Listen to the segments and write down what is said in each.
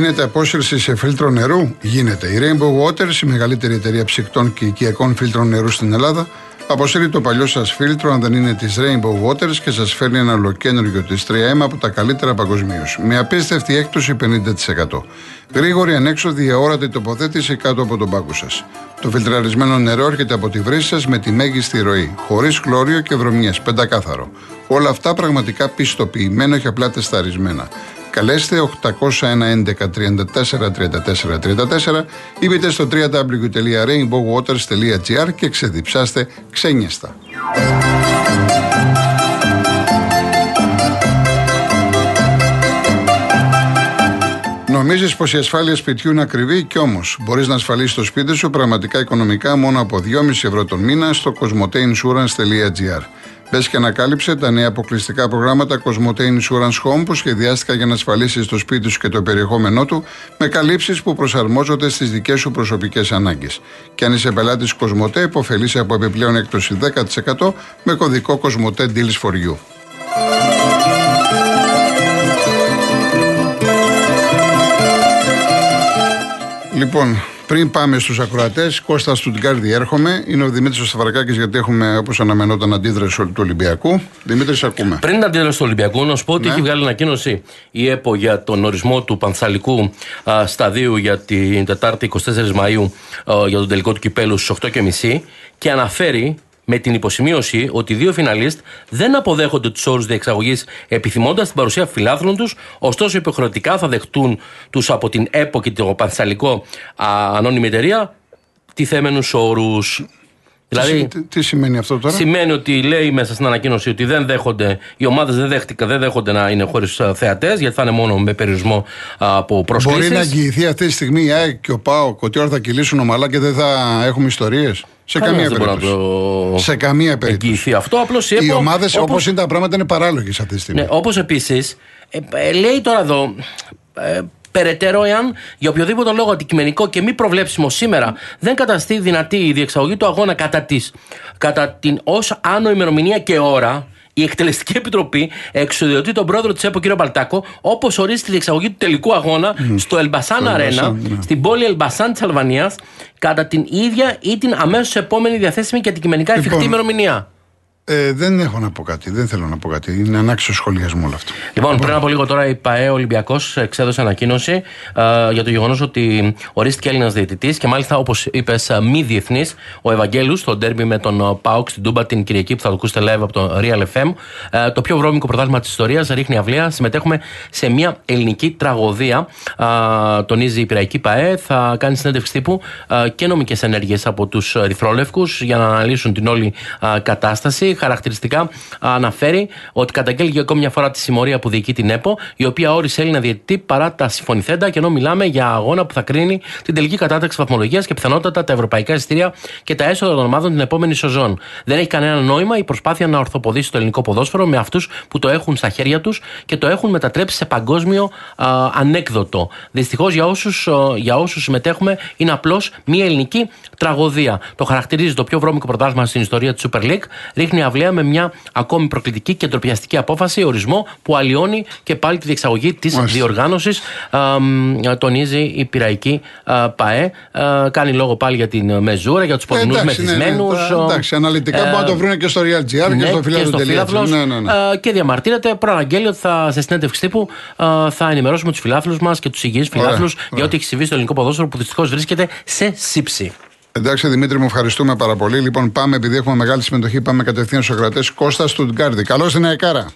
Γίνεται απόσυρση σε φίλτρο νερού; Γίνεται. Η Rainbow Waters, η μεγαλύτερη εταιρεία ψυκτών και οικιακών φίλτρων νερού στην Ελλάδα, αποσύρει το παλιό σας φίλτρο, αν δεν είναι της Rainbow Waters, και σας φέρνει ένα ολοκένουργιο της 3M από τα καλύτερα παγκοσμίως. Με απίστευτη έκπτωση 50%. Γρήγορη, ανέξοδη, αόρατη τοποθέτηση κάτω από τον πάγκο σας. Το φιλτραρισμένο νερό έρχεται από τη βρύση σας με τη μέγιστη ροή, χωρίς χλώριο και βρωμιές, πεντακάθαρο. Όλα αυτά πραγματικά πιστοποιημένα και απλά τεσταρισμένα. Καλέστε 801 11 34 34 ή μπείτε στο www.rainbowwaters.gr και ξεδιψάστε ξένιαστα. Νομίζεις πως η ασφάλεια σπιτιού είναι ακριβή; Και όμως μπορείς να ασφαλίσεις το σπίτι σου πραγματικά οικονομικά μόνο από 2,5 ευρώ τον μήνα στο cosmoteinsurance.gr. Μπε και ανακάλυψε τα νέα αποκλειστικά προγράμματα Cosmote Insurance Home που σχεδιάστηκα για να ασφαλίσεις το σπίτι σου και το περιεχόμενό του με καλύψεις που προσαρμόζονται στις δικές σου προσωπικές ανάγκες. Και αν είσαι πελάτης Cosmote, υποφελείσαι από επιπλέον έκπτωση 10% με κωδικό Cosmote Deals for You. Λοιπόν, πριν πάμε στους ακροατές, Κώστας Στουτγκάρδη έρχομαι. Είναι ο Δημήτρης Σταυρακάκης, γιατί έχουμε όπως αναμενόταν αντίδραση του Ολυμπιακού. Δημήτρη, ακούμε. Πριν την αντίδραση του Ολυμπιακού, να σου πω ότι ναι. έχει βγάλει ανακοίνωση η ΕΠΟ για τον ορισμό του Πανθαλικού α, σταδίου για την Τετάρτη 24 Μαου για τον τελικό του κυπέλου στις 8.30 και αναφέρει με την υποσημείωση ότι οι δύο φιναλίστ δεν αποδέχονται τους όρους διεξαγωγής επιθυμώντας την παρουσία φιλάθλων τους, ωστόσο υποχρεωτικά θα δεχτούν τους από την ΕΠΟ και το Πανθαλικό Ανώνυμη Εταιρεία τιθέμενους όρους. Δηλαδή, τι, τι, σημαίνει αυτό τώρα; Σημαίνει ότι λέει μέσα στην ανακοίνωση ότι δεν δέχονται, οι ομάδες δεν, δεν δέχονται να είναι χωρίς θεατές, γιατί θα είναι μόνο με περιορισμό από προσκλήσεις. Μπορεί να εγγυηθεί αυτή τη στιγμή η ΑΕΚ και ο ΠΑΟΚ ότι όλα θα κυλήσουν ομαλά και δεν θα έχουμε ιστορίες; Σε καμία περίπτωση. Το... Σε καμία περίπτωση. Αυτό απλώς Οι ομάδες όπως είναι τα πράγματα είναι παράλογες αυτή τη στιγμή. Ναι, όπως επίσης ε, ε, λέει τώρα εδώ. Ε, περαιτέρω, εάν για οποιοδήποτε λόγο αντικειμενικό και μη προβλέψιμο σήμερα δεν καταστεί δυνατή η διεξαγωγή του αγώνα κατά, της, κατά την ως άνω ημερομηνία και ώρα, η Εκτελεστική Επιτροπή εξουδιωτεί τον πρόεδρο της ΕΠΟ, κ. Μπαλτάκο, όπως ορίζει τη διεξαγωγή του τελικού αγώνα στο Ελμπασάν Αρένα, ναι. στην πόλη Ελμπασάν της Αλβανίας, κατά την ίδια ή την αμέσως επόμενη διαθέσιμη και αντικειμενικά εφικτή λοιπόν, ημερομηνία. Ε, δεν έχω να πω κάτι. Δεν θέλω να πω κάτι. Είναι ανάξιο σχολιασμό όλο αυτό. Λοιπόν, πριν από λίγο τώρα η ΠαΕ Ολυμπιακός εξέδωσε ανακοίνωση ε, για το γεγονός ότι ορίστηκε Έλληνας διαιτητής και μάλιστα όπως είπες, ε, μη διεθνής ο Ευαγγέλους στο ντέρμπι με τον ε, Πάουκ στην Τούμπα την Κυριακή που θα το ακούσετε live από το Real FM. Ε, το πιο βρώμικο πρωτάθλημα της ιστορίας ρίχνει αυλία. Συμμετέχουμε σε μια ελληνική τραγωδία. Ε, τονίζει η Πυραϊκή ΠαΕ. Θα κάνει συνέντευξη τύπου ε, και νομικές ενέργειες από τους Ρηθρόλευκου για να αναλύσουν την όλη κατάσταση χαρακτηριστικά αναφέρει ότι καταγγέλει για ακόμη μια φορά τη συμμορία που διοικεί την ΕΠΟ, η οποία όρισε Έλληνα διαιτητή παρά τα συμφωνηθέντα, και ενώ μιλάμε για αγώνα που θα κρίνει την τελική κατάταξη βαθμολογίας και πιθανότατα τα ευρωπαϊκά εισιτήρια και τα έσοδα των ομάδων την επόμενη σεζόν. Δεν έχει κανένα νόημα η προσπάθεια να ορθοποδήσει το ελληνικό ποδόσφαιρο με αυτούς που το έχουν στα χέρια τους και το έχουν μετατρέψει σε παγκόσμιο α, ανέκδοτο. Δυστυχώς για όσους για όσους συμμετέχουμε είναι απλώς μια ελληνική τραγωδία. Το χαρακτηρίζει το πιο βρώμικο πρωτάθλημα στην ιστορία της Super League. Ρίχνει αυλαία με μια ακόμη προκλητική και ντροπιαστική απόφαση, ορισμό που αλλοιώνει και πάλι τη διεξαγωγή της διοργάνωσης. Τονίζει η πυραϊκή ΠαΕ. Κάνει λόγο πάλι για την μεζούρα, για τους πορεινού ε, μεθυσμένου. Ναι, ναι, εντάξει, αναλυτικά μπορούν να το βρουν και στο Real GR και ναι, στο φιλάθλος. Ναι, ναι, ναι. Και διαμαρτύρεται, προαναγγέλει ότι θα, σε συνέντευξη τύπου θα ενημερώσουμε τους φιλάθλους μας και τους υγιείς φιλάθλους για ό,τι έχει συμβεί στο ελληνικό ποδόσφαιρο που δυστυχώς βρίσκεται σε σύψη. Εντάξει, Δημήτρη, μου ευχαριστούμε πάρα πολύ. Λοιπόν, πάμε, επειδή έχουμε μεγάλη συμμετοχή, πάμε κατευθείαν στους κρατέ. Κώστα Στουτγκάρδη. Καλώς την Αεκάρα.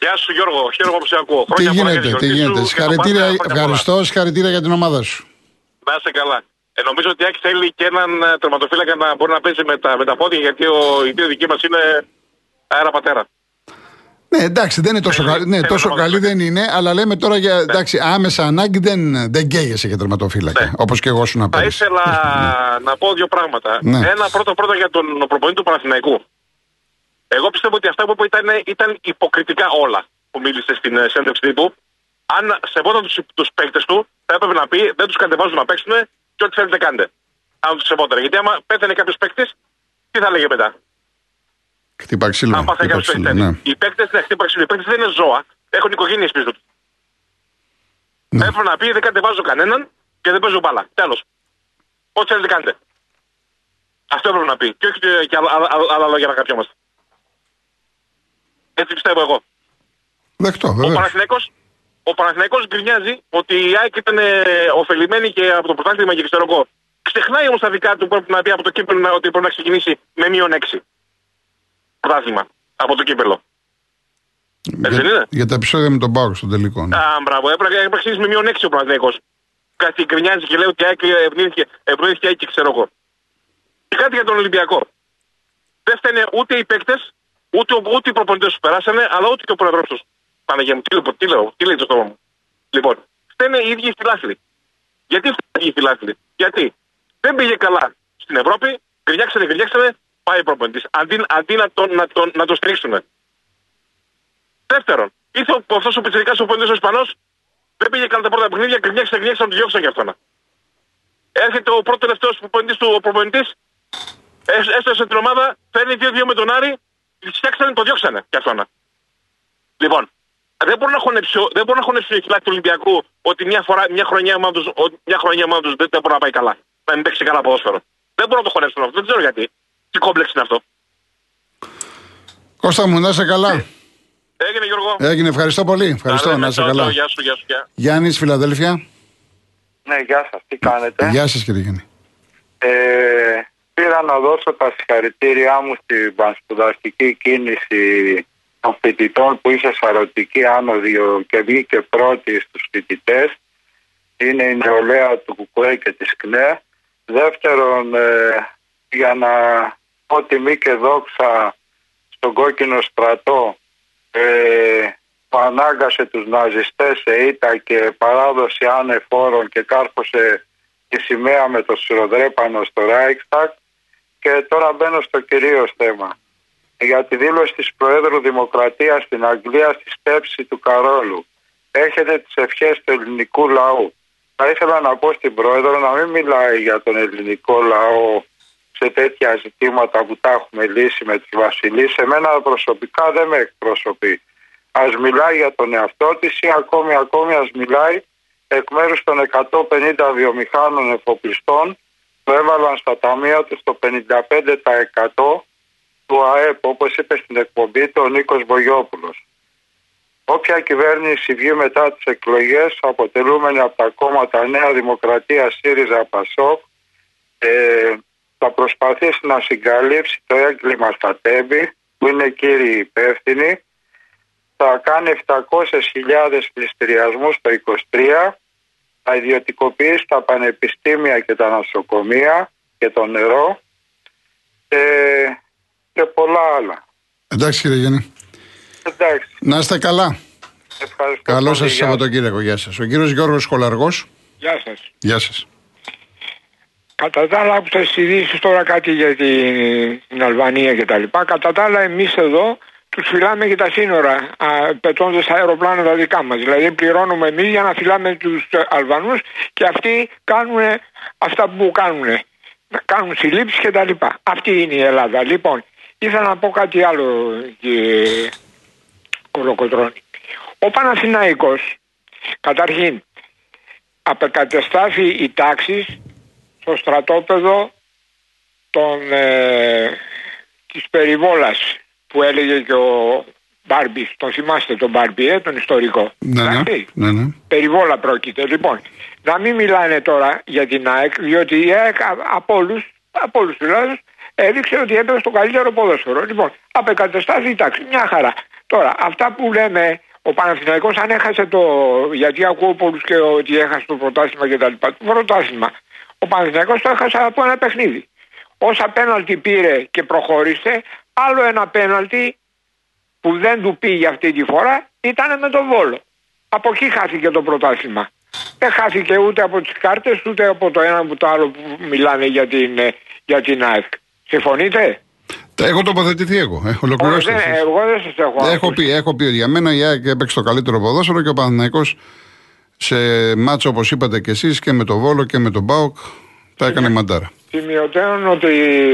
Γεια σου Γιώργο, χαίρομαι που σε ακούω. Τι γίνεται, τι γίνεται. Συγχαρητήρια, ευχαριστώ, συγχαρητήρια για την ομάδα σου. Να είσαι καλά. Ε, νομίζω ότι Άκη θέλει και έναν ε, τερματοφύλακα να μπορεί να παίζει με τα, με τα πόδια, γιατί ο, η δύο δική μας είναι αέρα πατέρα. Ναι, εντάξει, δεν είναι τόσο, καλή, ναι, τόσο καλή δεν είναι, αλλά λέμε τώρα για ναι. εντάξει, άμεσα ανάγκη δεν, δεν καίγεσαι για τερματοφύλακα. Ναι. Όπως και εγώ σου να πει. Θα ήθελα ναι. να πω δύο πράγματα. Ναι. Ένα πρώτο πρώτο για τον προπονητή του Παναθηναϊκού. Εγώ πιστεύω ότι αυτά που είπε ήταν, ήταν υποκριτικά όλα που μίλησε στην ε, συνέντευξη τύπου. Αν σεβόταν τους παίκτες του, θα έπρεπε να πει δεν τους κατεβάζουν να παίξουν και ό,τι θέλετε κάντε. Αν τους σεβόταν. Γιατί άμα πέθανε κάποιος παίκτης, τι θα λέγε μετά; Χτύπα ξύλο. Αν πάθει κάποιος ναι. Οι παίκτες δεν χτύπα ξύλο. Οι παίκτες δεν είναι ζώα. Έχουν οικογένειες πίσω τους. Ναι. Έπρεπε να πει δεν κατεβάζω κανέναν και δεν παίζω μπάλα. Τέλος. Ό,τι θέλετε κάντε. Αυτό έπρεπε να πει. Και όχι και άλλα, άλλα λόγια να καπιόμαστε. Έτσι πιστεύω εγώ. Δεκτό, Ο Παναθηναίκος, ο Παναθηναίκος γκρινιάζει ότι η ΑΕΚ ήταν ε, ωφελημένη και από το πρωτάθλημα και ξέρω εγώ. Ξεχνάει όμως τα δικά του που πρέπει να πει από το κύπελο ότι πρέπει να ξεκινήσει με μείον 6. Πρωτάθλημα από το κύπελο. Έτσι για, είναι; Για τα επεισόδια με τον Πάουκ στο τελικό. Ναι. Α, μπράβο. Έπρεπε να ξεκινήσει με μείον 6 ο Παναθηναίκος. Κάτι γκρινιάζει και λέει ότι η ΑΕΚ ευνήθηκε, ευνήθηκε η ΑΕΚ ξέρω εγώ. Και κάτι για τον Ολυμπιακό. Δεν φταίνε ούτε οι παίκτες, ούτε, ούτε οι προπονητές που περάσανε, αλλά ούτε και ο πρόεδρό τους. Παναγία μου, τι λέω, τι, λέω, τι λέει το στόμα μου. Λοιπόν, φταίνε οι ίδιοι φιλάθλοι. Γιατί φταίνε οι ίδιοι φιλάθλοι. Γιατί; Δεν πήγε καλά στην Ευρώπη, γκρινιάξανε, γκρινιάξανε, πάει ο προπονητής. Αντί, αντί να, τον, να, τον, να το στρίξουν. Δεύτερον, ήρθε αυτός ο πιτσερικά ο προπονητής ο Ισπανός, δεν πήγε καλά τα πρώτα παιχνίδια, γκρινιάξανε, γκρινιάξανε, τον διώξαν και αυτόν. Έρχεται ο πρώτος τελευταίος προπονητής του, ο προπονητής, έστωσε την ομάδα, φέρνει 2-2 με τον Άρη, φτιάξανε, το διώξανε και αυτόν. Λοιπόν, δεν μπορώ να χωνέψω, δεν μπορώ να χωνέψω του Ολυμπιακού ότι μια, φορά, μια χρονιά ομάδα μια χρονιά δεν, δεν μπορεί να πάει καλά. Να μην παίξει καλά ποδόσφαιρο. Δεν μπορώ να το χωνέψω αυτό. Δεν ξέρω γιατί. Τι κόμπλεξ είναι αυτό; Κώστα μου, να είσαι καλά. Έγινε Γιώργο. Έγινε, ευχαριστώ πολύ. Ευχαριστώ, να είσαι καλά. Γεια σου, γεια σου. Γιάννης, Φιλαδέλφια. Ναι, γεια σας. Τι κάνετε; Γεια σας, κύριε Γιάννη. Ε, πήρα να δώσω τα συγχαρητήριά μου στην πανσπουδαστική κίνηση των φοιτητών που είχε σαρωτική άνοδο και βγήκε πρώτη στους φοιτητές. Είναι η νεολαία του ΚΚΕ και της ΚΝΕ. Δεύτερον, ε, για να πω τιμή και δόξα στον κόκκινο στρατό ε, που ανάγκασε τους ναζιστές σε ήττα και παράδοση ανεφόρων και κάρφωσε τη σημαία με το σιροδρέπανο στο Reichstag και τώρα μπαίνω στο κυρίως θέμα για τη δήλωση της Προέδρου Δημοκρατίας στην Αγγλία στη στέψη του Καρόλου. Έχετε τις ευχές του ελληνικού λαού. Θα ήθελα να πω στην Πρόεδρο να μην μιλάει για τον ελληνικό λαό σε τέτοια ζητήματα που τα έχουμε λύσει με τη Βασιλή. Σε μένα προσωπικά δεν με εκπροσωπεί. Ας μιλάει για τον εαυτό της ή ακόμη ακόμη ας μιλάει εκ μέρους των 150 βιομηχάνων εφοπλιστών που έβαλαν στα ταμεία τους το 55% του ΑΕΠ, όπως είπε στην εκπομπή του ο Νίκος Μπογιόπουλος. Όποια κυβέρνηση βγει μετά τις εκλογές, αποτελούμενη από τα κόμματα Νέα Δημοκρατία, ΣΥΡΙΖΑ, ΠΑΣΟΚ, ε, θα προσπαθήσει να συγκαλύψει το έγκλημα στα τέμπη, που είναι κύριοι υπεύθυνοι, θα κάνει 700.000 πληστηριασμούς το 23, θα ιδιωτικοποιήσει τα πανεπιστήμια και τα νοσοκομεία και το νερό, ε, και πολλά άλλα. Εντάξει κύριε Γιάννη. Εντάξει. Να είστε καλά. Ευχαριστώ. Καλό σας Σαββατοκύριακο. Γεια σας. Ο κύριος Γιώργος Κολαργό. Γεια σας. Γεια σας. Κατά τα άλλα, από τι ειδήσεις τώρα κάτι για την Αλβανία και τα λοιπά. Κατά τα άλλα, εμείς εδώ τους φυλάμε και τα σύνορα, πετώντας τα αεροπλάνα τα δικά μας. Δηλαδή, πληρώνουμε εμείς για να φυλάμε τους Αλβανούς και αυτοί κάνουν αυτά που κάνουν. Κάνουν συλλήψεις και τα λοιπά. Αυτή είναι η Ελλάδα. Λοιπόν, Ήθελα να πω κάτι άλλο, κύριε Κολοκοτρώνη. Ο Παναθηναϊκός, καταρχήν, απεκατεστάθη η τάξη στο στρατόπεδο των, ε, της περιβόλας που έλεγε και ο Μπάρμπι, τον θυμάστε τον Μπάρμπι, ε, τον ιστορικό. Ναι, ναι, ναι, ναι. Περιβόλα πρόκειται. Λοιπόν, να μην μιλάνε τώρα για την ΑΕΚ, διότι η ΑΕΚ από όλους, από όλους έδειξε ότι έπαιζε στο καλύτερο ποδόσφαιρο. Λοιπόν, απεκατεστάθη η τάξη. Μια χαρά. Τώρα, αυτά που λέμε, ο Παναθηναϊκός αν έχασε το. Γιατί ακούω πολλούς και ότι έχασε το πρωτάθλημα κτλ. Το πρωτάθλημα. Ο Παναθηναϊκός το έχασε από ένα παιχνίδι. Όσα πέναλτι πήρε και προχώρησε, άλλο ένα πέναλτι που δεν του πήγε αυτή τη φορά ήταν με τον Βόλο. Από εκεί χάθηκε το πρωτάθλημα. Δεν χάθηκε ούτε από τις κάρτες ούτε από το ένα που το άλλο που μιλάνε για την, για την ΑΕΚ. Συμφωνείτε; Έχω τοποθετηθεί εγώ. Έχω ολοκληρώσει. Ναι, εγώ δεν σας έχω. Έχω πει, έχω πει ότι για μένα η ΑΕΚ έπαιξε το καλύτερο ποδόσφαιρο και ο Παναθηναϊκός σε μάτσο όπως είπατε και εσείς και με το Βόλο και με τον Μπάουκ τα έκανε ναι. μαντάρα. Σημειωτέων ότι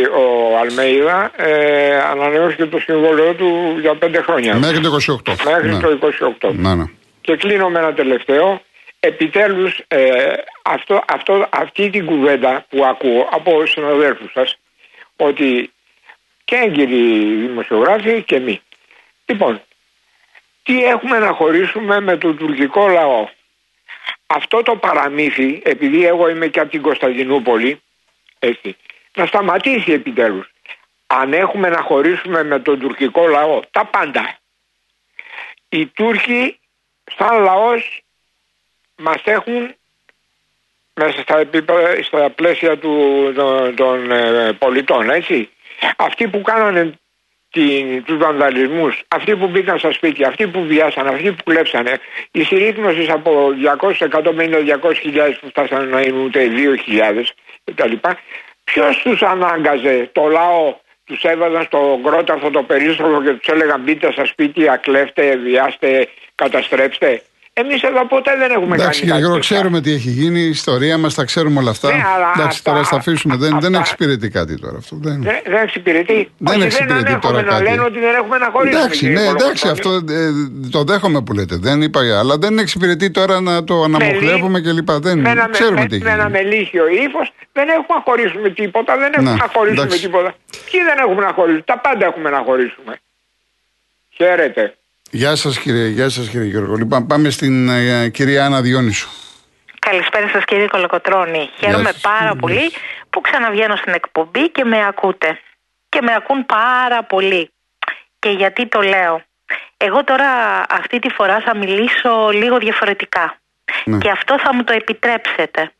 ο Αλμέιδα ε, ανανεώθηκε το συμβόλαιο του για πέντε χρόνια. Μέχρι το 28. Μέχρι ναι. το 28. Ναι, ναι. Και κλείνω με ένα τελευταίο. επιτέλους ε, αυτό, αυτό, αυτή την κουβέντα που ακούω από συναδέλφους σας ότι και έγκυροι δημοσιογράφοι και μη. Λοιπόν, τι έχουμε να χωρίσουμε με τον τουρκικό λαό; Αυτό το παραμύθι, επειδή εγώ είμαι και από την Κωνσταντινούπολη, έτσι, να σταματήσει επιτέλους. Αν έχουμε να χωρίσουμε με τον τουρκικό λαό, τα πάντα. Οι Τούρκοι σαν λαός μας έχουν μέσα στα, επίπεδα, στα πλαίσια του, των, των ε, πολιτών, έτσι. Αυτοί που κάνανε την, τους βανδαλισμούς, αυτοί που μπήκαν στα σπίτια, αυτοί που βιάσαν, αυτοί που κλέψανε, η συρρήκνωσης από 200, 150, 200 χιλιάδες που φτάσανε να είναι ούτε 2.000 κτλ. Ποιος τους ανάγκαζε; Το λαό τους έβαζαν στο κρόταφο το περίστροφο και τους έλεγαν μπείτε στα σπίτια, κλέφτε, βιάστε, καταστρέψτε. Εμείς εδώ ποτέ δεν έχουμε Εντάξει, κάνει. Εντάξει, ξέρουμε τι έχει γίνει, η ιστορία μας, τα ξέρουμε όλα αυτά. Ναι, αλλά Εντάξει, αυτά, τώρα θα αφήσουμε. Δεν, αυτά, δεν εξυπηρετεί κάτι τώρα αυτό. Δεν, δεν, δεν εξυπηρετεί. Δεν Όχι, εξυπηρετεί δεν τώρα να κάτι. λένε ότι δεν έχουμε να χωρίσουμε. Εντάξει, κύριε ναι, Κολοκοτρώνη. εντάξει, αυτό ε, το δέχομαι που λέτε. Δεν είπα, αλλά δεν εξυπηρετεί τώρα να το αναμοχλεύουμε κλπ. Δεν με ένα, ξέρουμε με, τι έχει με ένα γίνει. μελίσιο ύφος δεν έχουμε να χωρίσουμε τίποτα. Δεν έχουμε Να, να χωρίσουμε εντάξει. τίποτα. Ποιοι δεν έχουμε να χωρίσουμε. Τα πάντα έχουμε να χωρίσουμε. Χαίρετε. Γεια σας κύριε, γεια σας, κύριε Γιώργο. Λοιπόν, πάμε στην ε, κυρία Άννα Διόνυσου. Καλησπέρα σας κύριε Κολοκοτρώνη. Χαίρομαι σας. πάρα πολύ που ξαναβγαίνω στην εκπομπή και με ακούτε. Και με ακούν πάρα πολύ. Και γιατί το λέω. Εγώ τώρα αυτή τη φορά θα μιλήσω λίγο διαφορετικά. Ναι. Και αυτό θα μου το επιτρέψετε.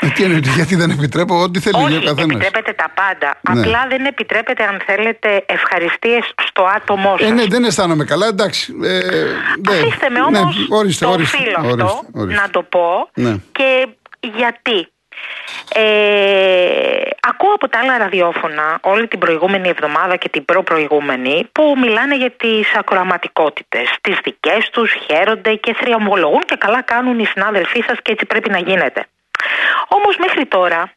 Ε, τι εννοείται, γιατί δεν επιτρέπω, ό,τι θέλει Όχι, ο καθένας. επιτρέπετε τα πάντα. Ναι. Απλά δεν επιτρέπετε αν θέλετε ευχαριστίες στο άτομό σας. Ε, ναι, δεν αισθάνομαι καλά, εντάξει. Ε, ναι, Αφήστε με ναι, όμως ορίστε, το ορίστε, οφείλω ορίστε, αυτό ορίστε. να το πω Ναι. και γιατί. Ε, ακούω από τα άλλα ραδιόφωνα όλη την προηγούμενη εβδομάδα και την προ-προηγούμενη που μιλάνε για τις ακροαματικότητες. Τις δικές τους χαίρονται και θριαμβολογούν και καλά κάνουν οι συνάδελφοί σας και έτσι πρέπει να γίνεται. Όμως μέχρι τώρα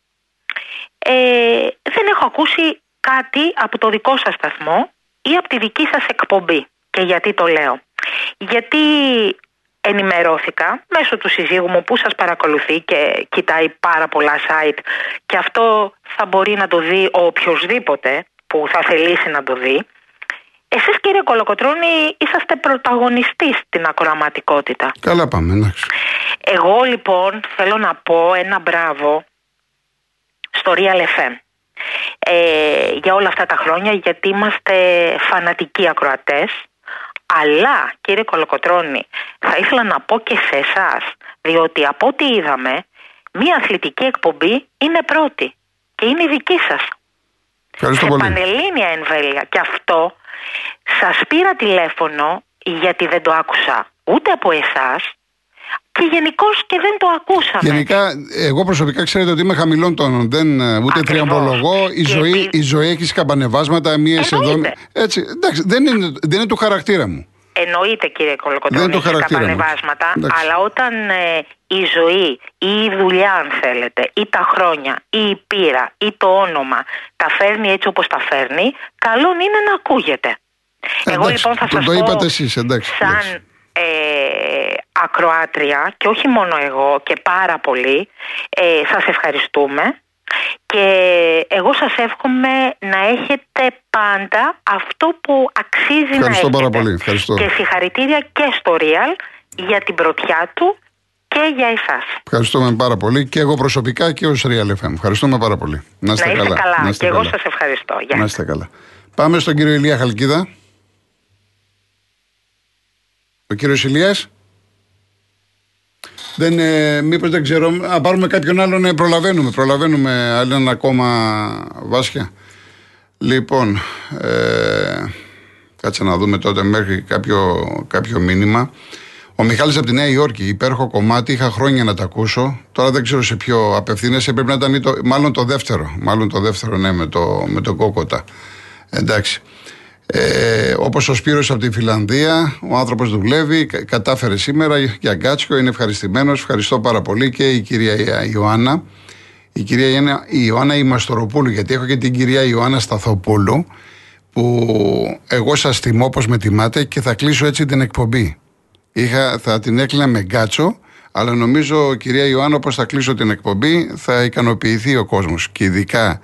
ε, δεν έχω ακούσει κάτι από το δικό σας σταθμό ή από τη δική σας εκπομπή. Και γιατί το λέω. Γιατί ενημερώθηκα μέσω του συζύγου μου που σας παρακολουθεί και κοιτάει πάρα πολλά site και αυτό θα μπορεί να το δει ο οποιοδήποτε που θα θελήσει να το δει. Εσείς κύριε Κολοκοτρώνη είσαστε πρωταγωνιστής στην ακροαματικότητα. Καλά πάμε, εντάξει. Εγώ λοιπόν θέλω να πω ένα μπράβο στο Real FM ε, για όλα αυτά τα χρόνια γιατί είμαστε φανατικοί ακροατές αλλά κύριε Κολοκοτρώνη θα ήθελα να πω και σε εσάς, διότι από ό,τι είδαμε μια αθλητική εκπομπή είναι πρώτη και είναι η δική σας Ευχαριστώ σε πολύ. πανελλήνια εμβέλεια και αυτό σας πήρα τηλέφωνο γιατί δεν το άκουσα ούτε από εσάς και γενικώς και δεν το ακούσαμε. Γενικά, εγώ προσωπικά ξέρετε ότι είμαι χαμηλών τόνων. Δεν, ε, ούτε Ακριβώς. τριαμβολογώ. Η Και ζωή, επει- η ζωή έχει σκαμπανεβάσματα, μία εδώ. Εννοείται. Έτσι, εντάξει, δεν είναι, δεν είναι του χαρακτήρα μου. Εννοείται κύριε Δεν Κολοκοτρώνη, είναι το έχει χαρακτήρα μου. καπανεβάσματα, Εντάξει. αλλά όταν ε, η ζωή ή η δουλειά αν θέλετε, ή τα χρόνια, ή η πείρα, ή το όνομα τα φέρνει έτσι όπως τα φέρνει, καλό είναι να ακούγεται. Εγώ εντάξει, λοιπόν θα το- σας το πω είπατε εσείς, εντάξει, σαν εντάξει. ε, ακροάτρια και όχι μόνο εγώ και πάρα πολύ ε, σας ευχαριστούμε και εγώ σας εύχομαι να έχετε πάντα αυτό που αξίζει να Ευχαριστώ έχετε. πάρα πολύ, ευχαριστώ. Και συγχαρητήρια και στο Real για την πρωτιά του και για εσάς. Ευχαριστούμε πάρα πολύ και εγώ προσωπικά και ω Real FM. Ευχαριστούμε πάρα πολύ. Να είστε, να είστε καλά. Να είστε και εγώ καλά. σας ευχαριστώ. Γεια. Να είστε καλά. Πάμε στον κύριο Ηλία Χαλκίδα. Ο κύριος Ηλίας. Δεν, ε, μήπως δεν ξέρω, να πάρουμε κάποιον άλλον, ε, προλαβαίνουμε, προλαβαίνουμε άλλο ένα ακόμα βάσια. Λοιπόν, ε, κάτσε να δούμε τότε μέχρι κάποιο, κάποιο μήνυμα. Ο Μιχάλης από τη Νέα Υόρκη, υπέροχο κομμάτι, είχα χρόνια να τα ακούσω. Τώρα δεν ξέρω σε ποιο απευθύνεσαι, πρέπει να ήταν ή το, μάλλον το δεύτερο. Μάλλον το δεύτερο, ναι, με το, με το κόκοτα. Εντάξει. Ε, όπως ο Σπύρος από τη Φιλανδία, ο άνθρωπος δουλεύει, κα- κατάφερε σήμερα για Γκάτσιο, είναι ευχαριστημένος, ευχαριστώ πάρα πολύ και η κυρία Ιωάννα. Η κυρία Ιωάννα, η Ιωάννα η Μαστοροπούλου, γιατί έχω και την κυρία Ιωάννα Σταθοπούλου, που εγώ σας τιμώ όπως με τιμάτε και θα κλείσω έτσι την εκπομπή. Είχα, θα την έκλεινα με γκάτσο, Αλλά νομίζω, κυρία Ιωάννα, όπω θα κλείσω την εκπομπή, θα ικανοποιηθεί ο κόσμος και ειδικά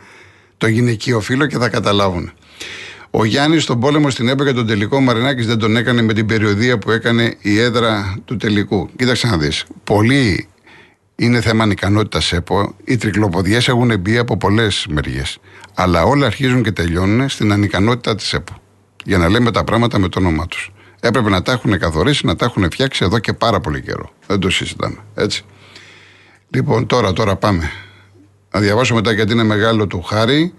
το γυναικείο φύλλο και θα καταλάβουν. Ο Γιάννης στον πόλεμο στην ΕΠΑ για τον τελικό Μαρινάκης δεν τον έκανε με την περιοδία που έκανε η έδρα του τελικού. Κοίταξε να δεις. Πολλοί είναι θέμα ανικανότητας ΕΠΟ. Οι τρικλοποδιές έχουν μπει από πολλές μεριές. Αλλά όλα αρχίζουν και τελειώνουν στην ανικανότητα της ΕΠΟ. Για να λέμε τα πράγματα με το όνομά τους. Έπρεπε να τα έχουν καθορίσει, να τα έχουν φτιάξει εδώ και πάρα πολύ καιρό. Δεν το συζητάμε. Έτσι. Λοιπόν, τώρα, τώρα πάμε. Να διαβάσω μετά γιατί είναι μεγάλο του χάρη.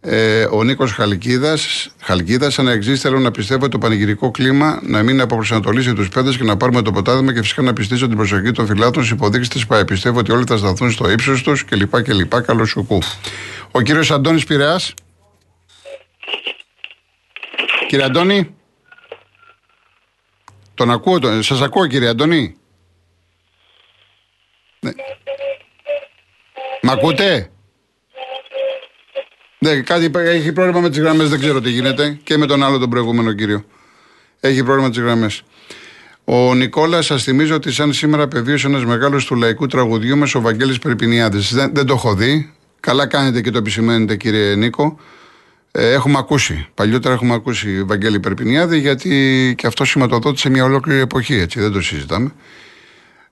Ε, ο Νίκος Χαλκίδας, Χαλκίδας, σαν εξής θέλω να πιστεύω το πανηγυρικό κλίμα να μην αποπροσανατολίσει τους πέντε και να πάρουμε το ποτάδημα και φυσικά να πιστήσω την προσοχή των φυλάτων στις υποδείξεις τη ΠΑΕ. Πιστεύω ότι όλοι θα σταθούν στο ύψος τους κλπ. κλπ. Καλώς σουκού. Ο κύριος Αντώνης Πειραιάς. Κύριε Αντώνη. Τον ακούω, τον... σας ακούω κύριε Αντώνη. Ναι. Μ' ακούτε; Ναι, κάτι έχει πρόβλημα με τις γραμμές, δεν ξέρω τι γίνεται. Και με τον άλλο τον προηγούμενο κύριο. Έχει πρόβλημα με τις γραμμές. Ο Νικόλας, σας θυμίζω ότι σαν σήμερα πεδίωσε ένας μεγάλος του λαϊκού τραγουδιού μα, ο Βαγγέλης Περιπινιάδης. Δεν, δεν το έχω δει. Καλά κάνετε και το επισημαίνετε, κύριε Νίκο. Ε, έχουμε ακούσει. Παλιότερα έχουμε ακούσει Βαγγέλη Περπινιάδη, γιατί και αυτό σηματοδότησε μια ολόκληρη εποχή, έτσι, δεν το συζητάμε.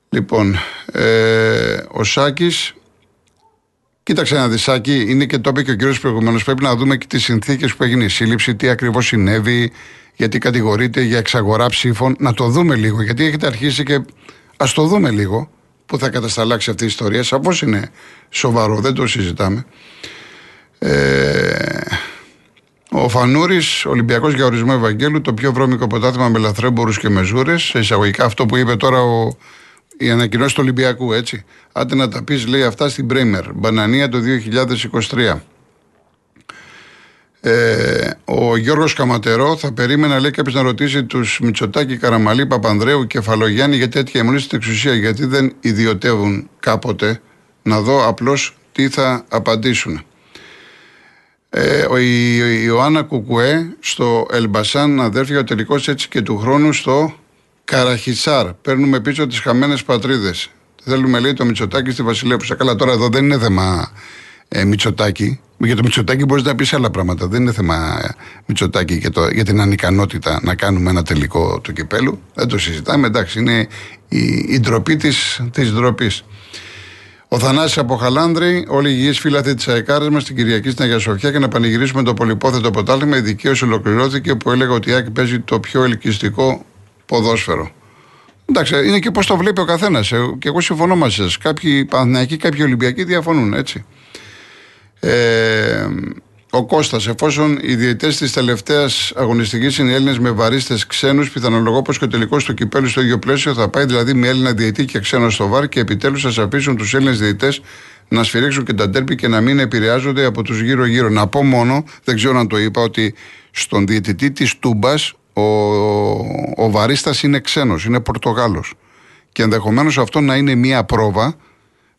Λοιπόν, ε, ο Σάκης Κοίταξε ένα δισάκι, είναι και το είπε και ο κύριος προηγουμένως. Πρέπει να δούμε και τις συνθήκες που έγινε η σύλληψη, τι ακριβώς συνέβη, γιατί κατηγορείται για εξαγορά ψήφων. Να το δούμε λίγο, γιατί έχετε αρχίσει και ας το δούμε λίγο που θα κατασταλάξει αυτή η ιστορία. Σαφώς είναι σοβαρό, δεν το συζητάμε. Ε, ο Φανούρης, Ολυμπιακός για ορισμό Ευαγγέλου, το πιο βρώμικο ποτάθημα με λαθρέμπορους και μεζούρες. Σε εισαγωγικά αυτό που είπε τώρα ο, η ανακοινώση του Ολυμπιακού, έτσι. Άντε να τα πεις, λέει αυτά στην Πρέμερ. Μπανανία το 2023. Ε, ο Γιώργος Καματερό θα περίμενα, λέει, κάποιος να ρωτήσει τους Μητσοτάκη, Καραμαλή, Παπανδρέου, Κεφαλογιάννη για τέτοια αιμονή στην εξουσία. Γιατί δεν ιδιωτεύουν κάποτε. Να δω απλώς τι θα απαντήσουν. Ε, ο, η, η Ιωάννα Κουκουέ στο Ελμπασάν αδέρφια ο τελικός έτσι και του χρόνου στο Καραχισάρ. Παίρνουμε πίσω τις χαμένες πατρίδες. Θέλουμε, λέει, το Μητσοτάκι στη Βασιλέπουσα. Καλά, τώρα εδώ δεν είναι θέμα ε, Μητσοτάκι. Για το Μητσοτάκι μπορείς να πεις άλλα πράγματα. Δεν είναι θέμα ε, Μητσοτάκι για, το, για την ανικανότητα να κάνουμε ένα τελικό του κυπέλου. Δεν το συζητάμε. Εντάξει, είναι η, η ντροπή της ντροπής. Ο Θανάσης από Χαλάνδρη, όλοι οι υγιείς φύλαθοι της ΑΕΚΑΡΕΣ μας στην Κυριακή στην Αγία Σοφιά και να πανηγυρίσουμε το πολυπόθετο ποτάλημα. Η δικαίωση ολοκληρώθηκε που έλεγα ότι η ΑΕΚ παίζει το πιο ελκυστικό ποδόσφαιρο. Εντάξει, είναι και πώς το βλέπει ο καθένας. Ε, και εγώ συμφωνώ μαζί σας. Κάποιοι Παναθηναϊκοί, κάποιοι Ολυμπιακοί διαφωνούν, έτσι. Ε, ο Κώστας, εφόσον οι διαιτές της τελευταίας αγωνιστικής είναι Έλληνες με βαρίστε ξένους, πιθανολογώ πως και ο τελικός του κυπέλου στο ίδιο πλαίσιο θα πάει δηλαδή με Έλληνα διαιτή και ξένο στο βαρ και επιτέλους θα αφήσουν τους Έλληνες διαιτές να σφυρίξουν και τα τέρπι και να μην επηρεάζονται από τους γύρω-γύρω. Να πω μόνο, δεν ξέρω αν το είπα, ότι στον διαιτητή της Τούμπας ο, ο βαρίστας είναι ξένος, είναι Πορτογάλος. Και ενδεχομένως αυτό να είναι μία πρόβα,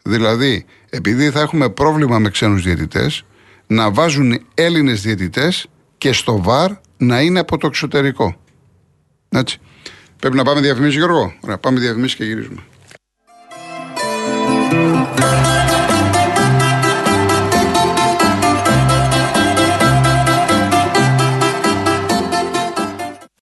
δηλαδή επειδή θα έχουμε πρόβλημα με ξένους διαιτητές, να βάζουν Έλληνες διαιτητές και στο ΒΑΡ να είναι από το εξωτερικό. Έτσι. Πρέπει να πάμε διαφημίσεις Γιώργο. Ωραία, πάμε διαφημίσεις και γυρίζουμε.